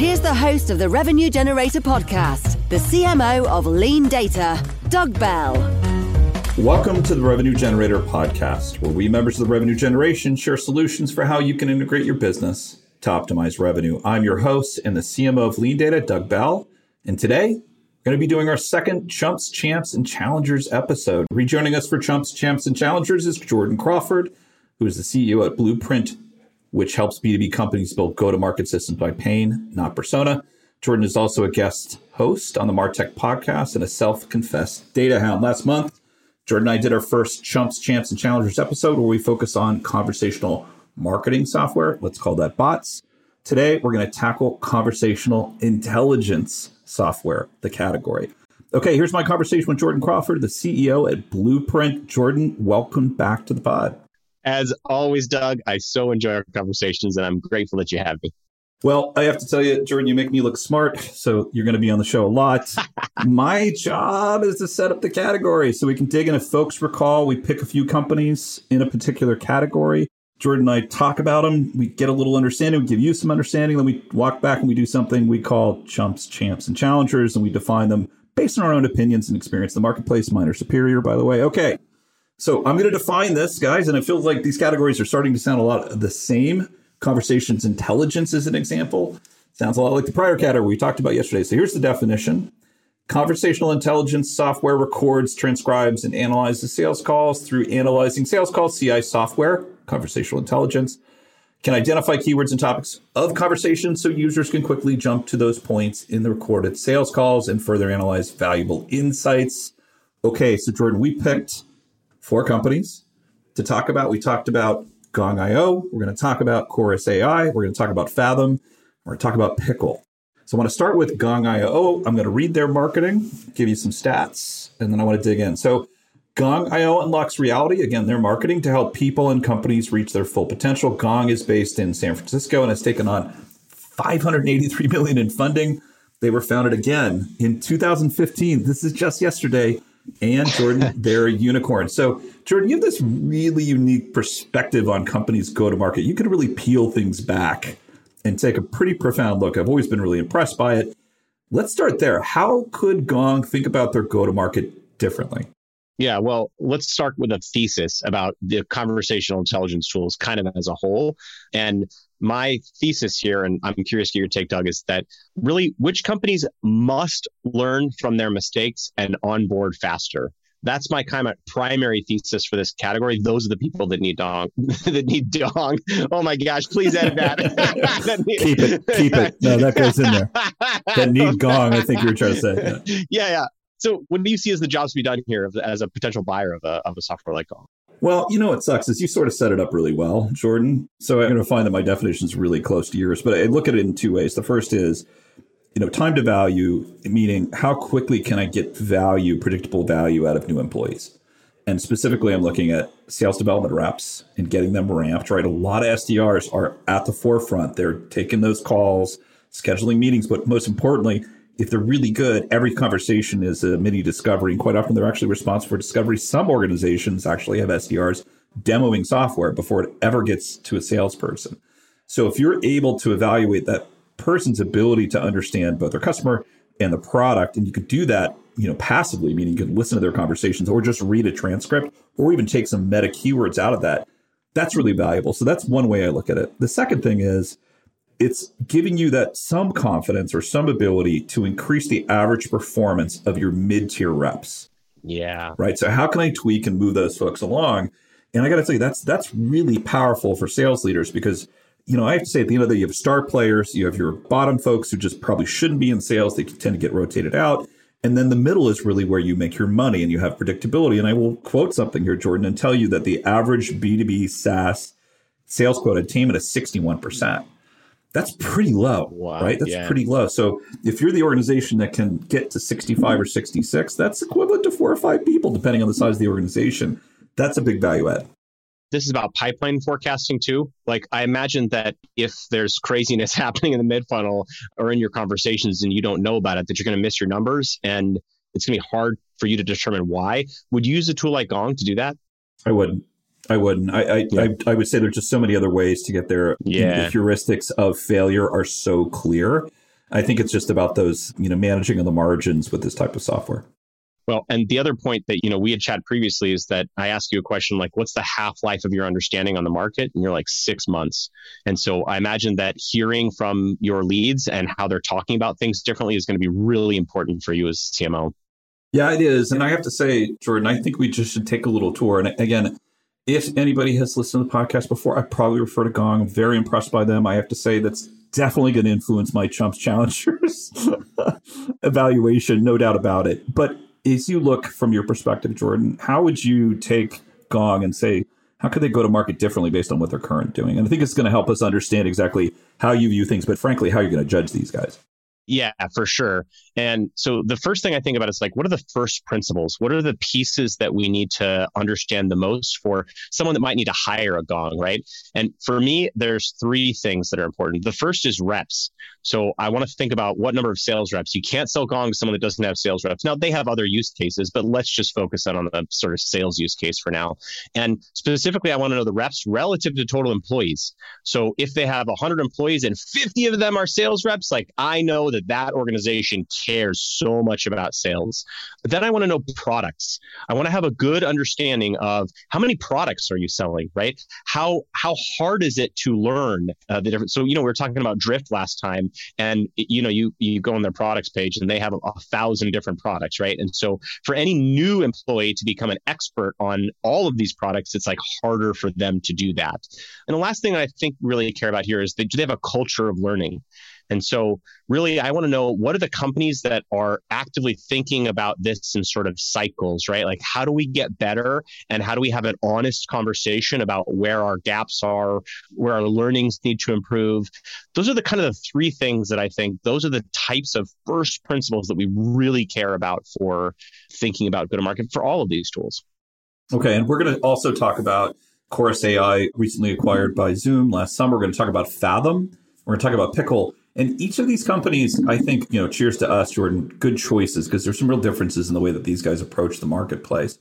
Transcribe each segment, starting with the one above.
Here's the host of the Revenue Generator podcast, the CMO of Lean Data, Doug Bell. Welcome to the Revenue Generator podcast, where we members of the revenue generation share solutions for how you can integrate your business to optimize revenue. I'm your host and the CMO of Lean Data, Doug Bell. And today, we're going to be doing our second Chumps, Champs, and Challengers episode. Rejoining us for Chumps, Champs, and Challengers is Jordan Crawford, who is the CEO at Blueprint which helps B2B companies build go to market systems by pain, not persona. Jordan is also a guest host on the Martech podcast and a self confessed data hound. Last month, Jordan and I did our first Chumps, Champs, and Challengers episode where we focus on conversational marketing software. Let's call that bots. Today, we're going to tackle conversational intelligence software, the category. Okay, here's my conversation with Jordan Crawford, the CEO at Blueprint. Jordan, welcome back to the pod. As always, Doug, I so enjoy our conversations and I'm grateful that you have me. Well, I have to tell you, Jordan, you make me look smart. So you're going to be on the show a lot. My job is to set up the category so we can dig in. If folks recall, we pick a few companies in a particular category. Jordan and I talk about them. We get a little understanding. We give you some understanding. Then we walk back and we do something we call chumps, champs, and challengers. And we define them based on our own opinions and experience. The marketplace, mine are superior, by the way. Okay. So I'm going to define this, guys, and it feels like these categories are starting to sound a lot the same. Conversations intelligence is an example. Sounds a lot like the prior category we talked about yesterday. So here's the definition. Conversational intelligence software records, transcribes, and analyzes sales calls through analyzing sales calls. CI software, conversational intelligence, can identify keywords and topics of conversation so users can quickly jump to those points in the recorded sales calls and further analyze valuable insights. Okay, so Jordan, we picked four companies to talk about. We talked about Gong.io. We're going to talk about Chorus AI. We're going to talk about Fathom. We're going to talk about Pickle. So I want to start with Gong.io. I'm going to read their marketing, give you some stats, and then I want to dig in. So Gong.io unlocks reality. Again, their marketing to help people and companies reach their full potential. Gong is based in San Francisco and has taken on 583 million in funding. They were founded again in 2015. This is just yesterday and Jordan, they're a unicorn. So, Jordan, you have this really unique perspective on companies go to market. You can really peel things back and take a pretty profound look. I've always been really impressed by it. Let's start there. How could Gong think about their go to market differently? Yeah, well, let's start with a thesis about the conversational intelligence tools kind of as a whole. And my thesis here, and I'm curious to your take, Doug, is that really which companies must learn from their mistakes and onboard faster. That's my kind of primary thesis for this category. Those are the people that need dong, that need dong. Oh my gosh! Please edit that. keep it, keep it. No, that goes in there. That need gong. I think you were trying to say. Yeah, yeah. yeah. So, what do you see as the jobs to be done here as a potential buyer of a, of a software like Gong? Well, you know what sucks is you sort of set it up really well, Jordan. So I'm going to find that my definition is really close to yours, but I look at it in two ways. The first is, you know, time to value, meaning how quickly can I get value, predictable value out of new employees? And specifically, I'm looking at sales development reps and getting them ramped, right? A lot of SDRs are at the forefront. They're taking those calls, scheduling meetings, but most importantly, if they're really good, every conversation is a mini discovery. And quite often they're actually responsible for discovery. Some organizations actually have SDRs demoing software before it ever gets to a salesperson. So if you're able to evaluate that person's ability to understand both their customer and the product, and you could do that, you know, passively, meaning you could listen to their conversations or just read a transcript or even take some meta keywords out of that, that's really valuable. So that's one way I look at it. The second thing is it's giving you that some confidence or some ability to increase the average performance of your mid-tier reps. Yeah. Right. So how can I tweak and move those folks along? And I got to tell you, that's that's really powerful for sales leaders because you know, I have to say at the end of the day, you have star players, you have your bottom folks who just probably shouldn't be in sales. They tend to get rotated out. And then the middle is really where you make your money and you have predictability. And I will quote something here, Jordan, and tell you that the average B2B SaaS sales quota team at a 61%. That's pretty low, wow, right? That's yeah. pretty low. So if you're the organization that can get to 65 or 66, that's equivalent to four or five people, depending on the size of the organization. That's a big value add this is about pipeline forecasting too. Like I imagine that if there's craziness happening in the mid funnel or in your conversations and you don't know about it, that you're going to miss your numbers and it's going to be hard for you to determine why. Would you use a tool like Gong to do that? I wouldn't. I wouldn't. I I, yeah. I, I, would say there's just so many other ways to get there. Yeah. The heuristics of failure are so clear. I think it's just about those, you know, managing of the margins with this type of software. Well, and the other point that, you know, we had chatted previously is that I asked you a question like, what's the half life of your understanding on the market? And you're like six months. And so I imagine that hearing from your leads and how they're talking about things differently is going to be really important for you as a CMO. Yeah, it is. And I have to say, Jordan, I think we just should take a little tour. And again, if anybody has listened to the podcast before, I probably refer to Gong. I'm very impressed by them. I have to say that's definitely going to influence my Chumps Challengers evaluation, no doubt about it. But as you look from your perspective, Jordan, how would you take Gong and say, how could they go to market differently based on what they're currently doing? And I think it's going to help us understand exactly how you view things, but frankly, how you're going to judge these guys. Yeah, for sure. And so the first thing I think about is like, what are the first principles? What are the pieces that we need to understand the most for someone that might need to hire a gong, right? And for me, there's three things that are important. The first is reps. So I want to think about what number of sales reps. You can't sell gong to someone that doesn't have sales reps. Now they have other use cases, but let's just focus on, on the sort of sales use case for now. And specifically, I want to know the reps relative to total employees. So if they have 100 employees and 50 of them are sales reps, like I know that that that organization cares so much about sales. But then I want to know products. I want to have a good understanding of how many products are you selling, right? How how hard is it to learn uh, the different? So you know we were talking about Drift last time, and you know you you go on their products page and they have a, a thousand different products, right? And so for any new employee to become an expert on all of these products, it's like harder for them to do that. And the last thing I think really care about here is that do they have a culture of learning? And so, really, I want to know what are the companies that are actively thinking about this in sort of cycles, right? Like, how do we get better? And how do we have an honest conversation about where our gaps are, where our learnings need to improve? Those are the kind of the three things that I think those are the types of first principles that we really care about for thinking about go to market for all of these tools. Okay. And we're going to also talk about Chorus AI, recently acquired by Zoom last summer. We're going to talk about Fathom. We're going to talk about Pickle. And each of these companies, I think, you know, cheers to us, Jordan, good choices because there's some real differences in the way that these guys approach the marketplace.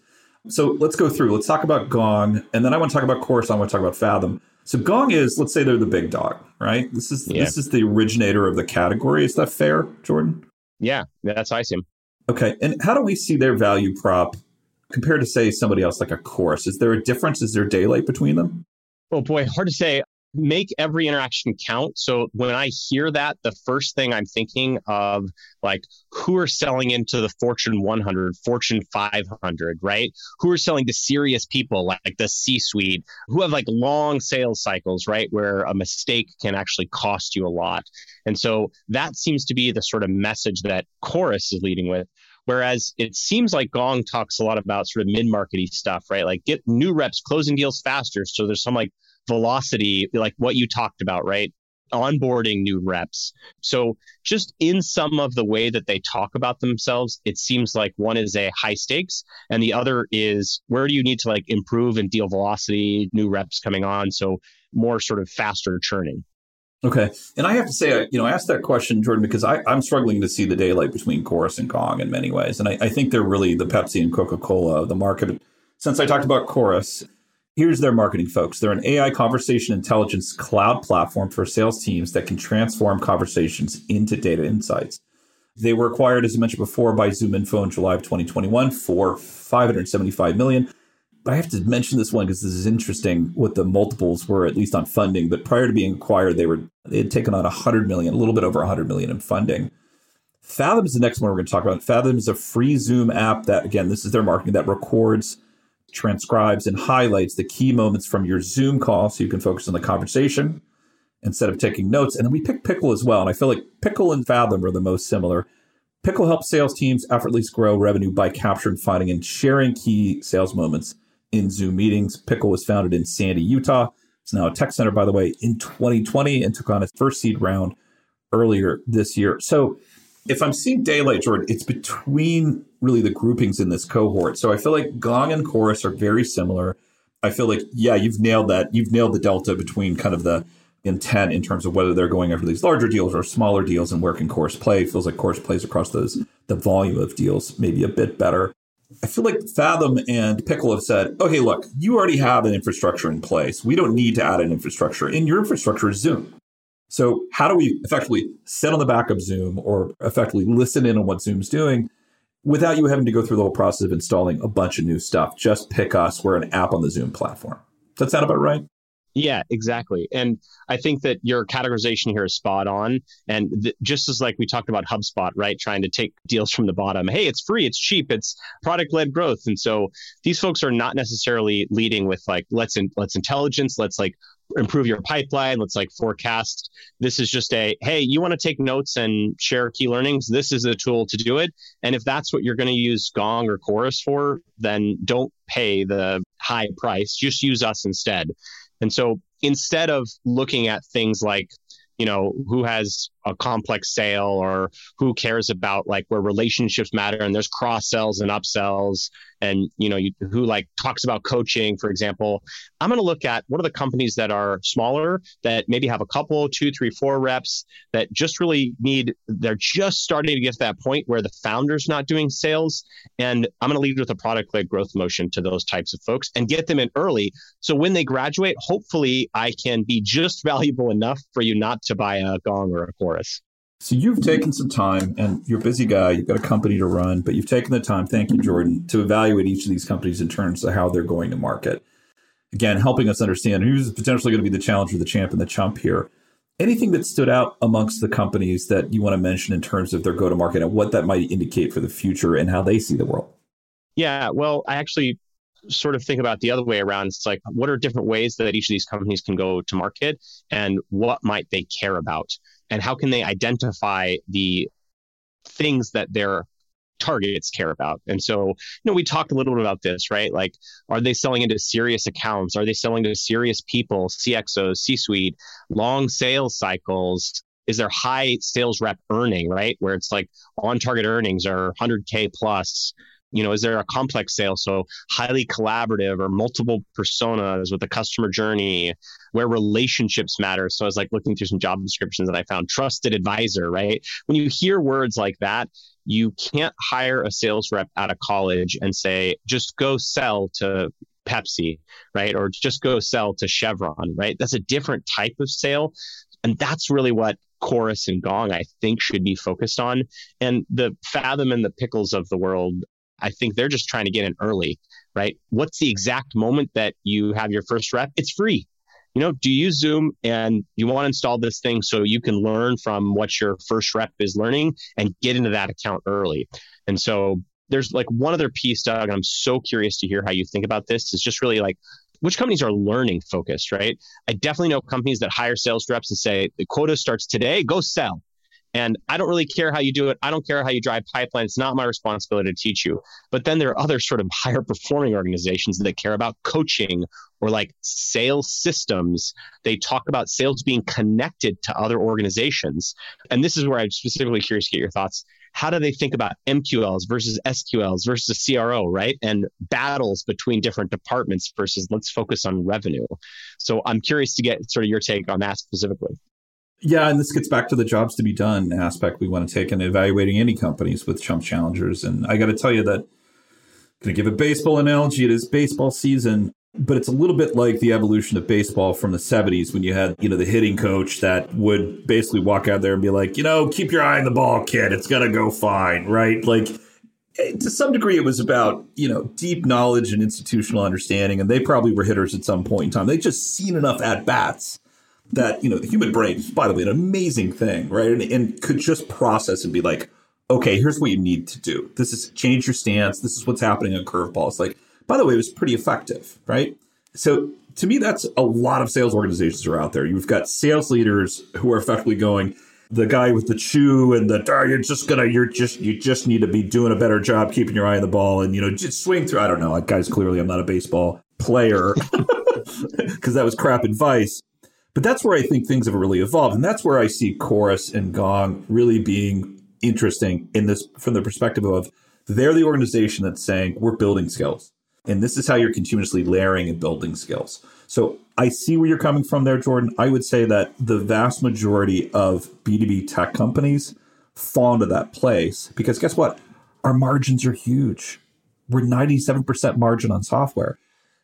So let's go through. Let's talk about Gong, and then I want to talk about Chorus. I want to talk about Fathom. So Gong is, let's say they're the big dog, right? This is yeah. this is the originator of the category. Is that fair, Jordan? Yeah, that's how I see them. Okay, and how do we see their value prop compared to say somebody else like a Chorus? Is there a difference? Is there daylight between them? Oh boy, hard to say make every interaction count. So when I hear that, the first thing I'm thinking of like who are selling into the Fortune 100, Fortune 500, right? Who are selling to serious people like the C-suite, who have like long sales cycles, right, where a mistake can actually cost you a lot. And so that seems to be the sort of message that Chorus is leading with. Whereas it seems like Gong talks a lot about sort of mid-markety stuff, right? Like get new reps closing deals faster. So there's some like velocity, like what you talked about, right? Onboarding new reps. So, just in some of the way that they talk about themselves, it seems like one is a high stakes and the other is where do you need to like improve and deal velocity, new reps coming on. So, more sort of faster churning. Okay. And I have to say, you know, I asked that question, Jordan, because I, am struggling to see the daylight between Chorus and Gong in many ways. And I, I think they're really the Pepsi and Coca Cola, the market. Since I talked about Chorus, Here's their marketing folks. They're an AI conversation intelligence cloud platform for sales teams that can transform conversations into data insights. They were acquired, as I mentioned before, by ZoomInfo in July of 2021 for 575 million. But I have to mention this one because this is interesting what the multiples were, at least on funding. But prior to being acquired, they were they had taken on 100 million, a little bit over 100 million in funding. Fathom is the next one we're going to talk about. Fathom is a free Zoom app that, again, this is their marketing that records transcribes and highlights the key moments from your Zoom call so you can focus on the conversation. instead of taking notes. And then we pick Pickle as well. And I feel like Pickle and Fathom are the most similar. Pickle helps sales teams effortlessly grow revenue by capturing, finding, and sharing key sales moments in Zoom meetings. Pickle was founded in Sandy, Utah. It's now a tech center, by the way, in 2020 and took on its first seed round earlier this year. So if I'm seeing daylight, Jordan, it's between really the groupings in this cohort. So I feel like Gong and Chorus are very similar. I feel like, yeah, you've nailed that. You've nailed the delta between kind of the intent in terms of whether they're going after these larger deals or smaller deals and where can Chorus play. It feels like Chorus plays across those the volume of deals maybe a bit better. I feel like Fathom and Pickle have said, okay, look, you already have an infrastructure in place. We don't need to add an infrastructure. And your infrastructure is Zoom. So how do we effectively sit on the back of Zoom or effectively listen in on what Zoom's doing without you having to go through the whole process of installing a bunch of new stuff? Just pick us. We're an app on the Zoom platform. Does that sound about right? Yeah, exactly. And I think that your categorization here is spot on. And th- just as like we talked about HubSpot, right? Trying to take deals from the bottom. Hey, it's free, it's cheap, it's product led growth. And so these folks are not necessarily leading with like, let's, in, let's intelligence, let's like improve your pipeline, let's like forecast. This is just a, hey, you want to take notes and share key learnings? This is a tool to do it. And if that's what you're going to use Gong or Chorus for, then don't pay the high price. Just use us instead. And so instead of looking at things like, you know, who has a complex sale or who cares about like where relationships matter and there's cross sells and upsells and you know you, who like talks about coaching for example. I'm going to look at what are the companies that are smaller that maybe have a couple two three four reps that just really need they're just starting to get to that point where the founder's not doing sales. And i'm going to lead with a product led growth motion to those types of folks and get them in early. So when they graduate hopefully i can be just valuable enough for you not to buy a gong or a chorus so you've taken some time and you're a busy guy, you've got a company to run, but you've taken the time, thank you, Jordan, to evaluate each of these companies in terms of how they're going to market. Again, helping us understand who's potentially going to be the challenger, the champ, and the chump here. Anything that stood out amongst the companies that you want to mention in terms of their go to market and what that might indicate for the future and how they see the world? Yeah, well, I actually sort of think about the other way around. It's like, what are different ways that each of these companies can go to market and what might they care about? And how can they identify the things that their targets care about. And so, you know, we talked a little bit about this, right? Like, are they selling into serious accounts? Are they selling to serious people, CXOs, C suite, long sales cycles? Is there high sales rep earning, right? Where it's like on target earnings are 100K plus you know is there a complex sale? So highly collaborative or multiple personas with the customer journey where relationships matter. So i was like looking through some job descriptions that i found trusted advisor right? When you hear words like that you can't hire a sales rep out of college and say just go sell to pepsi right? Or just go sell to chevron right? That's a different type of sale. And that's really what chorus and gong i think should be focused on. And the fathom and the pickles of the world I think they're just trying to get in early, right? What's the exact moment that you have your first rep? It's free. You know, do you Zoom and you want to install this thing so you can learn from what your first rep is learning and get into that account early? And so there's like one other piece, Doug, and I'm so curious to hear how you think about this. Is just really like which companies are learning focused, right? I definitely know companies that hire sales reps and say the quota starts today, go sell. And I don't really care how you do it. I don't care how you drive pipeline. It's not my responsibility to teach you. But then there are other sort of higher performing organizations that care about coaching or like sales systems. They talk about sales being connected to other organizations. And this is where I'm specifically curious to get your thoughts. How do they think about MQLs versus SQLs versus CRO, right? And battles between different departments versus let's focus on revenue. So I'm curious to get sort of your take on that specifically. Yeah, and this gets back to the jobs to be done aspect we want to take in evaluating any companies with chump challengers. And I got to tell you that, going to give a baseball analogy. It is baseball season, but it's a little bit like the evolution of baseball from the 70s when you had, you know, the hitting coach that would basically walk out there and be like, you know, keep your eye on the ball, kid. It's going to go fine, right? Like, eh, to some degree, it was about you know deep knowledge and institutional understanding, and they probably were hitters at some point in time. They just seen enough at bats that you know the human brain is by the way an amazing thing right and, and, could just process and be like okay here's what you need to do this is change your stance this is what's happening on curveballs like by the way it was pretty effective right so to me, that's a lot of sales organizations are out there. You've got sales leaders who are effectively going, the guy with the chew and the oh, you're just gonna you're just you just need to be doing a better job keeping your eye on the ball and you know just swing through. I don't know, guys. Clearly, I'm not a baseball player because that was crap advice. But that's where I think things have really evolved, and that's where I see Chorus and Gong really being interesting in this from the perspective of they're the organization that's saying we're building skills, and this is how you're continuously layering and building skills. So I see where you're coming from there, Jordan. I would say that the vast majority of B2B tech companies fall into that place because guess what? Our margins are huge. We're 97% margin on software.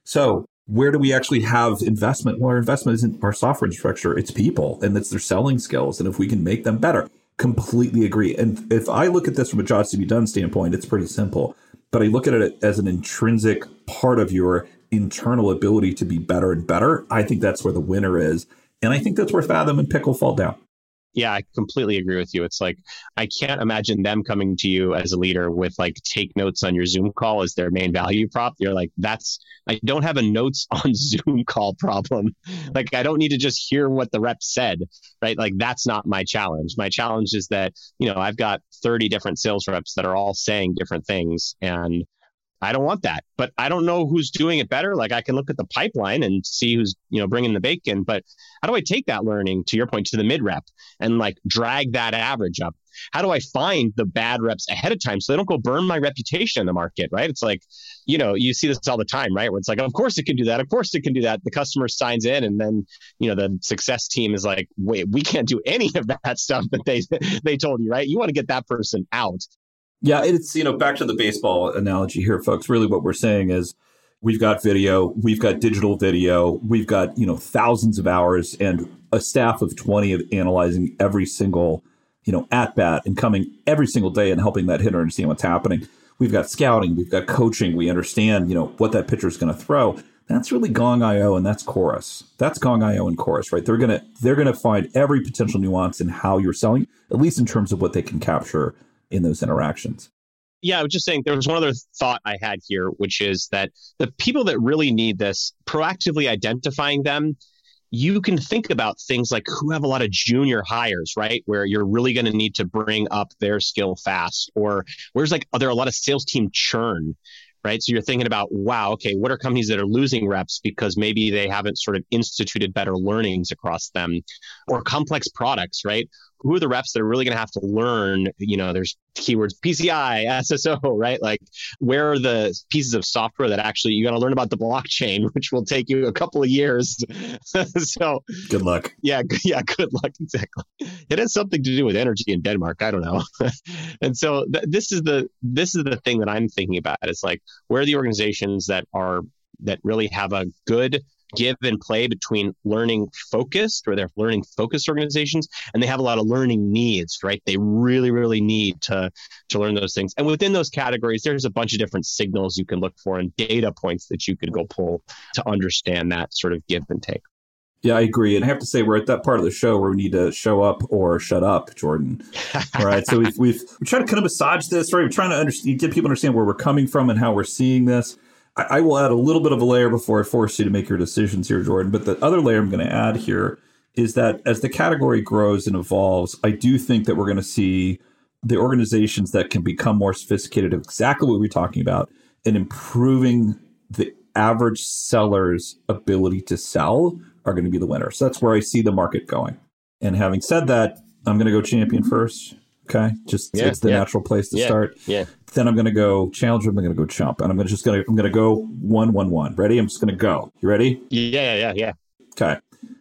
So where do we actually have investment? Well, our investment isn't our software infrastructure, it's people and it's their selling skills. And if we can make them better, completely agree. And if I look at this from a jobs to be done standpoint, it's pretty simple. But I look at it as an intrinsic part of your internal ability to be better and better. I think that's where the winner is. And I think that's where Fathom and Pickle fall down yeah, I completely agree with you. It's like I can't imagine them coming to you as a leader with like take notes on your Zoom call as their main value prop. You're like, that's I don't have a notes on Zoom call problem. Like I don't need to just hear what the rep said, right? Like that's not my challenge. My challenge is that, you know, I've got 30 different sales reps that are all saying different things and I don't want that. But I don't know who's doing it better. Like I can look at the pipeline and see who's, you know, bringing the bacon, but how do I take that learning to your point to the mid rep and like drag that average up? How do I find the bad reps ahead of time so they don't go burn my reputation in the market, right? It's like, you know, you see this all the time, right? Where it's like, of course it can do that. Of course it can do that. The customer signs in and then, you know, the success team is like, wait, we can't do any of that stuff that they they told you, right? You want to get that person out. Yeah, it's, you know, back to the baseball analogy here, folks. Really, what we're saying is we've got video, we've got digital video, we've got, you know, thousands of hours and a staff of 20 of analyzing every single, you know, at bat and coming every single day and helping that hitter understand what's happening. We've got scouting, we've got coaching, we understand, you know, what that pitcher is going to throw. That's really Gong IO and that's Chorus. That's Gong IO and Chorus, right? They're gonna they're gonna find every potential nuance in how you're selling, at least in terms of what they can capture in those interactions. Yeah, I was just saying there was one other thought I had here, which is that the people that really need this, proactively identifying them, you can think about things like who have a lot of junior hires, right? Where you're really going to need to bring up their skill fast, or where's like, are there a lot of sales team churn? Right. So you're thinking about, wow, okay, what are companies that are losing reps because maybe they haven't sort of instituted better learnings across them or complex products, right? Who are the reps that are really going to have to learn you know there's keywords pci sso right? Like where are the pieces of software that actually you got to learn about the blockchain which will take you a couple of years. So good luck. yeah yeah good luck exactly. It has something to do with energy in denmark i don't know. And so th- this is the this is the thing that i'm thinking about. It's like where are the organizations that are that really have a good give and play between learning focused or they're learning focused organizations and they have a lot of learning needs right they really really need to to learn those things and within those categories there's a bunch of different signals you can look for and data points that you could go pull to understand that sort of give and take yeah, I agree. And I have to say, we're at that part of the show where we need to show up or shut up, Jordan. All right. So we've, we've, we're trying to kind of massage this, right? We're trying to understand, get people understand where we're coming from and how we're seeing this. I, I will add a little bit of a layer before I force you to make your decisions here, Jordan. But the other layer I'm going to add here is that as the category grows and evolves, I do think that we're going to see the organizations that can become more sophisticated of exactly what we're talking about and improving the average seller's ability to sell are going to be the winners. So that's where I see the market going. And having said that, I'm going to go champion first. Okay, just yeah, it's the yeah. natural place to yeah, start. Yeah. Then I'm going to go challenger. I'm going to go chump, and I'm gonna just to I'm going to go one one one. Ready? I'm just going to go. You ready? Yeah, yeah, yeah. Okay.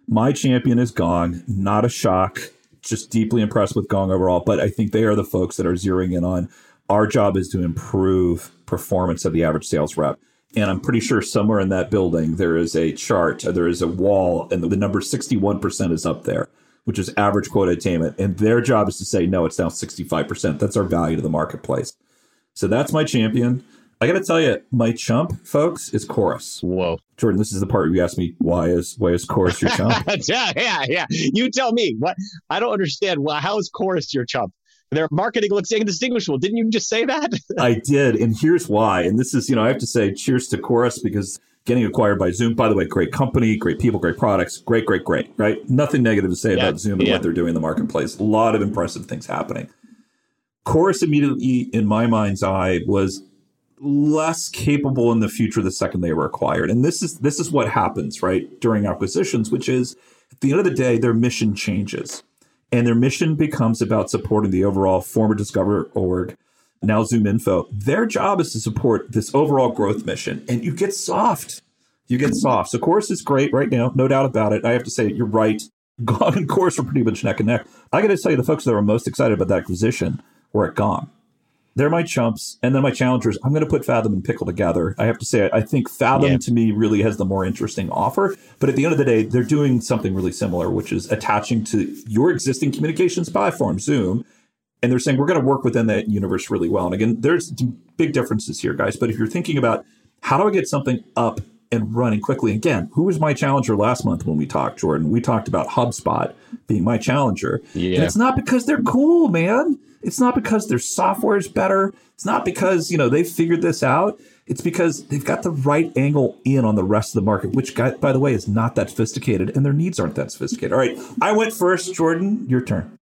My champion is Gong. Not a shock. Just deeply impressed with Gong overall, but I think they are the folks that are zeroing in on. Our job is to improve performance of the average sales rep. And I'm pretty sure somewhere in that building there is a chart, there is a wall, and the number 61% is up there which is average quota attainment. And their job is to say, no, it's now 65%. That's our value to the marketplace. So that's my champion. I got to tell you, my chump, folks, is chorus. Whoa, Jordan, this is the part where you ask me why is why is chorus your chump? yeah, yeah, yeah. You tell me what I don't understand. Well, how is chorus your chump? Their marketing looks indistinguishable. Didn't you just say that? I did, and here's why. And this is, you know, I have to say, cheers to chorus because getting acquired by Zoom. By the way, great company, great people, great products, great, great, great, right? Nothing negative to say Yeah, about Zoom and yeah. what they're doing in the marketplace. A lot of impressive things happening. Chorus immediately, in my mind's eye, was less capable in the future the second they were acquired. And this is this is what happens, right, during acquisitions, which is at the end of the day, their mission changes. And their mission becomes about supporting the overall former DiscoverOrg, now ZoomInfo. Their job is to support this overall growth mission. And you get soft. You get soft. So Chorus is great right now, no doubt about it. I have to say, you're right. Gong and Chorus are pretty much neck and neck. I got to tell you, the folks that were most excited about that acquisition were at Gong they're my chumps. And then my challengers, I'm going to put Fathom and Pickle together. I have to say, I think Fathom Yeah. to me really has the more interesting offer. But at the end of the day, they're doing something really similar, which is attaching to your existing communications platform, Zoom. And they're saying we're going to work within that universe really well. And again, there's big differences here, guys. But if you're thinking about how do I get something up and running quickly, again, who was my challenger last month when we talked, Jordan? We talked about HubSpot being my challenger. Yeah. And it's not because they're cool, man. It's not because their software is better. It's not because, you know, they figured this out. It's because they've got the right angle in on the rest of the market, which, by the way, is not that sophisticated and their needs aren't that sophisticated. All right. I went first. Jordan, your turn.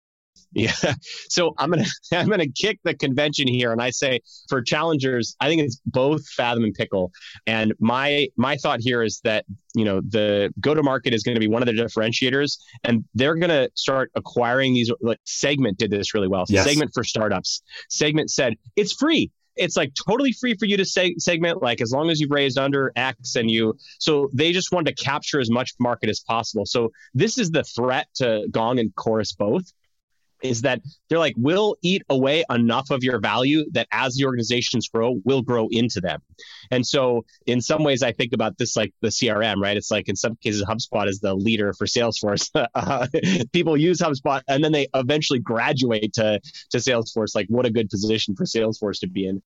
Yeah. So I'm gonna I'm gonna kick the convention here, and I say for challengers, I think it's both Fathom and Pickle. And my my thought here is that you know the go to market is going to be one of the differentiators, and they're going to start acquiring these. Like Segment did this really well. Yes. Segment for startups. Segment said it's free. It's like totally free for you to seg- segment, like as long as you've raised under X and you. So they just wanted to capture as much market as possible. So this is the threat to Gong and Chorus both is that they're like, we'll eat away enough of your value that as the organizations grow, we'll grow into them. And so, in some ways, I think about this like the CRM, right? It's like in some cases, HubSpot is the leader for Salesforce. uh, people use HubSpot and then they eventually graduate to, to Salesforce. Like, what a good position for Salesforce to be in.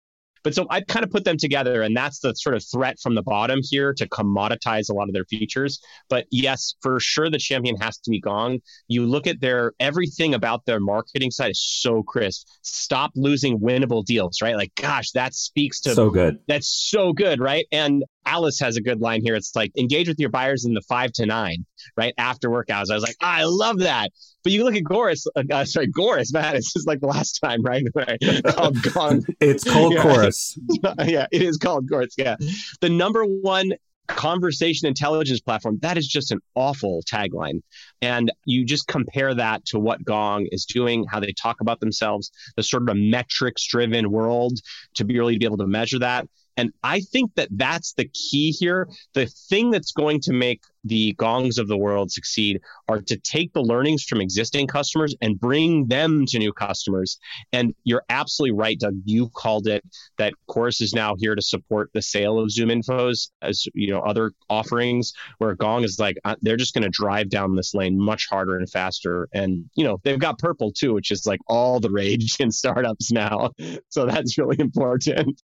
But so I kind of put them together, and that's the sort of threat from the bottom here to commoditize a lot of their features. But yes, for sure, the champion has to be Gong. You look at their everything about their marketing side is so crisp. Stop losing winnable deals, right? Like, gosh, that speaks to So good. that's so good, right? And Alice has a good line here. It's like engage with your buyers in the five to nine, right? After workouts. I was like, I love that. But you look at Goris, uh, uh, sorry, Goris, man, it's just like the last time, right? Called Gong It's called Yeah. Chorus. yeah, it is called Gortz. Yeah. The number one conversation intelligence platform, that is just an awful tagline. And you just compare that to what Gong is doing, how they talk about themselves, the sort of a metrics driven world to be really to be able to measure that. And I think that that's the key here. The thing that's going to make the gongs of the world succeed are to take the learnings from existing customers and bring them to new customers. And you're absolutely right, Doug. You called it that Chorus is now here to support the sale of ZoomInfos as you know other offerings. Where Gong is like uh, they're just going to drive down this lane much harder and faster. And you know they've got Purple too, which is like all the rage in startups now. So that's really important.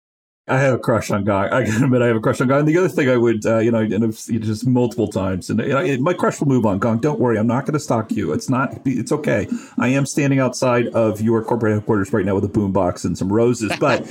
I have a crush on Guy. I gotta admit, I have a crush on Guy. And the other thing I would, uh, you know, and I've just multiple times, and you know, my crush will move on. Gong, don't worry, I'm not going to stalk you. It's not, it's okay. I am standing outside of your corporate headquarters right now with a boombox and some roses, but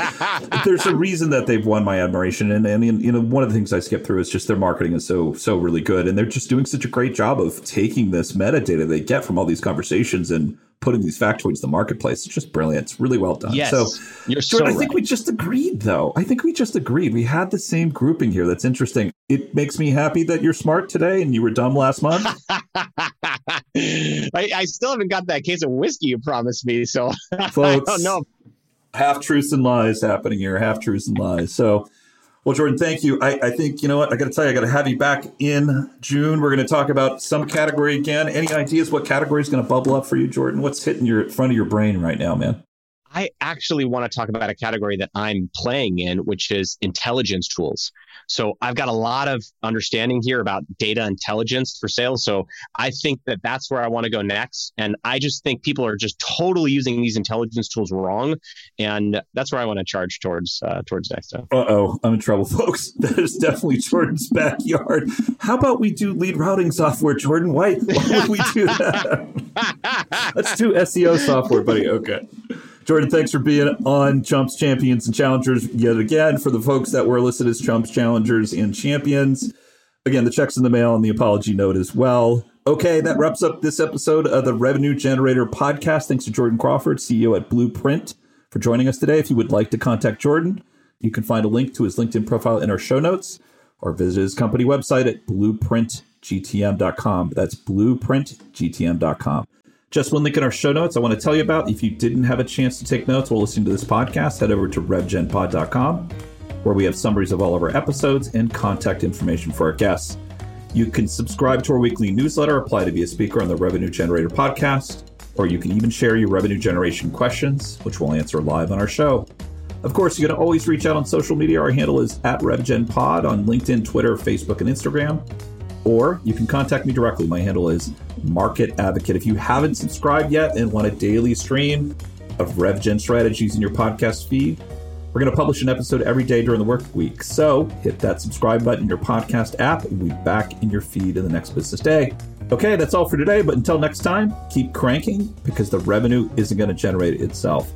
there's a reason that they've won my admiration. And, and you know, one of the things I skip through is just their marketing is so so really good, and they're just doing such a great job of taking this metadata they get from all these conversations and putting these factoids to the marketplace. It's just brilliant. It's really well done. Yes, So. you're so Jordan, I think we just agreed, though. I think we just agreed. We had the same grouping here. That's interesting. It makes me happy that you're smart today and you were dumb last month. I, I still haven't got that case of whiskey you promised me, so I Folks, don't know. half truths and lies happening here. Half truths and lies. So, well, Jordan, thank you. I, I think you know what I got to tell you. I got to have you back in June. We're going to talk about some category again. Any ideas what category is going to bubble up for you, Jordan? What's hitting your front of your brain right now, man? I actually want to talk about a category that I'm playing in, which is intelligence tools. So I've got a lot of understanding here about data intelligence for sales. So I think that that's where I want to go next. And I just think people are just totally using these intelligence tools wrong, and that's where I want to charge towards uh, towards next time. Uh oh, I'm in trouble, folks. That is definitely Jordan's backyard. How about we do lead routing software, Jordan? Why, why would we do that? Let's do SEO software, buddy. Okay. Jordan, thanks for being on Chumps Champions and Challengers yet again. For the folks that were listed as Chumps Challengers and Champions, again, the check's in the mail and the apology note as well. Okay, that wraps up this episode of the Revenue Generator podcast. Thanks to Jordan Crawford, CEO at Blueprint, for joining us today. If you would like to contact Jordan, you can find a link to his LinkedIn profile in our show notes or visit his company website at blueprintgtm.com. That's blueprintgtm.com. Just one link in our show notes I want to tell you about. If you didn't have a chance to take notes while listening to this podcast, head over to revgenpod.com, where we have summaries of all of our episodes and contact information for our guests. You can subscribe to our weekly newsletter, apply to be a speaker on the Revenue Generator podcast, or you can even share your revenue generation questions, which we'll answer live on our show. Of course, you can always reach out on social media. Our handle is at RevGenPod on LinkedIn, Twitter, Facebook, and Instagram. Or you can contact me directly. My handle is Market Advocate. If you haven't subscribed yet and want a daily stream of RevGen strategies in your podcast feed, we're going to publish an episode every day during the work week. So hit that subscribe button in your podcast app we'll be back in your feed in the next business day. Okay, that's all for today. But until next time, keep cranking because the revenue isn't going to generate itself.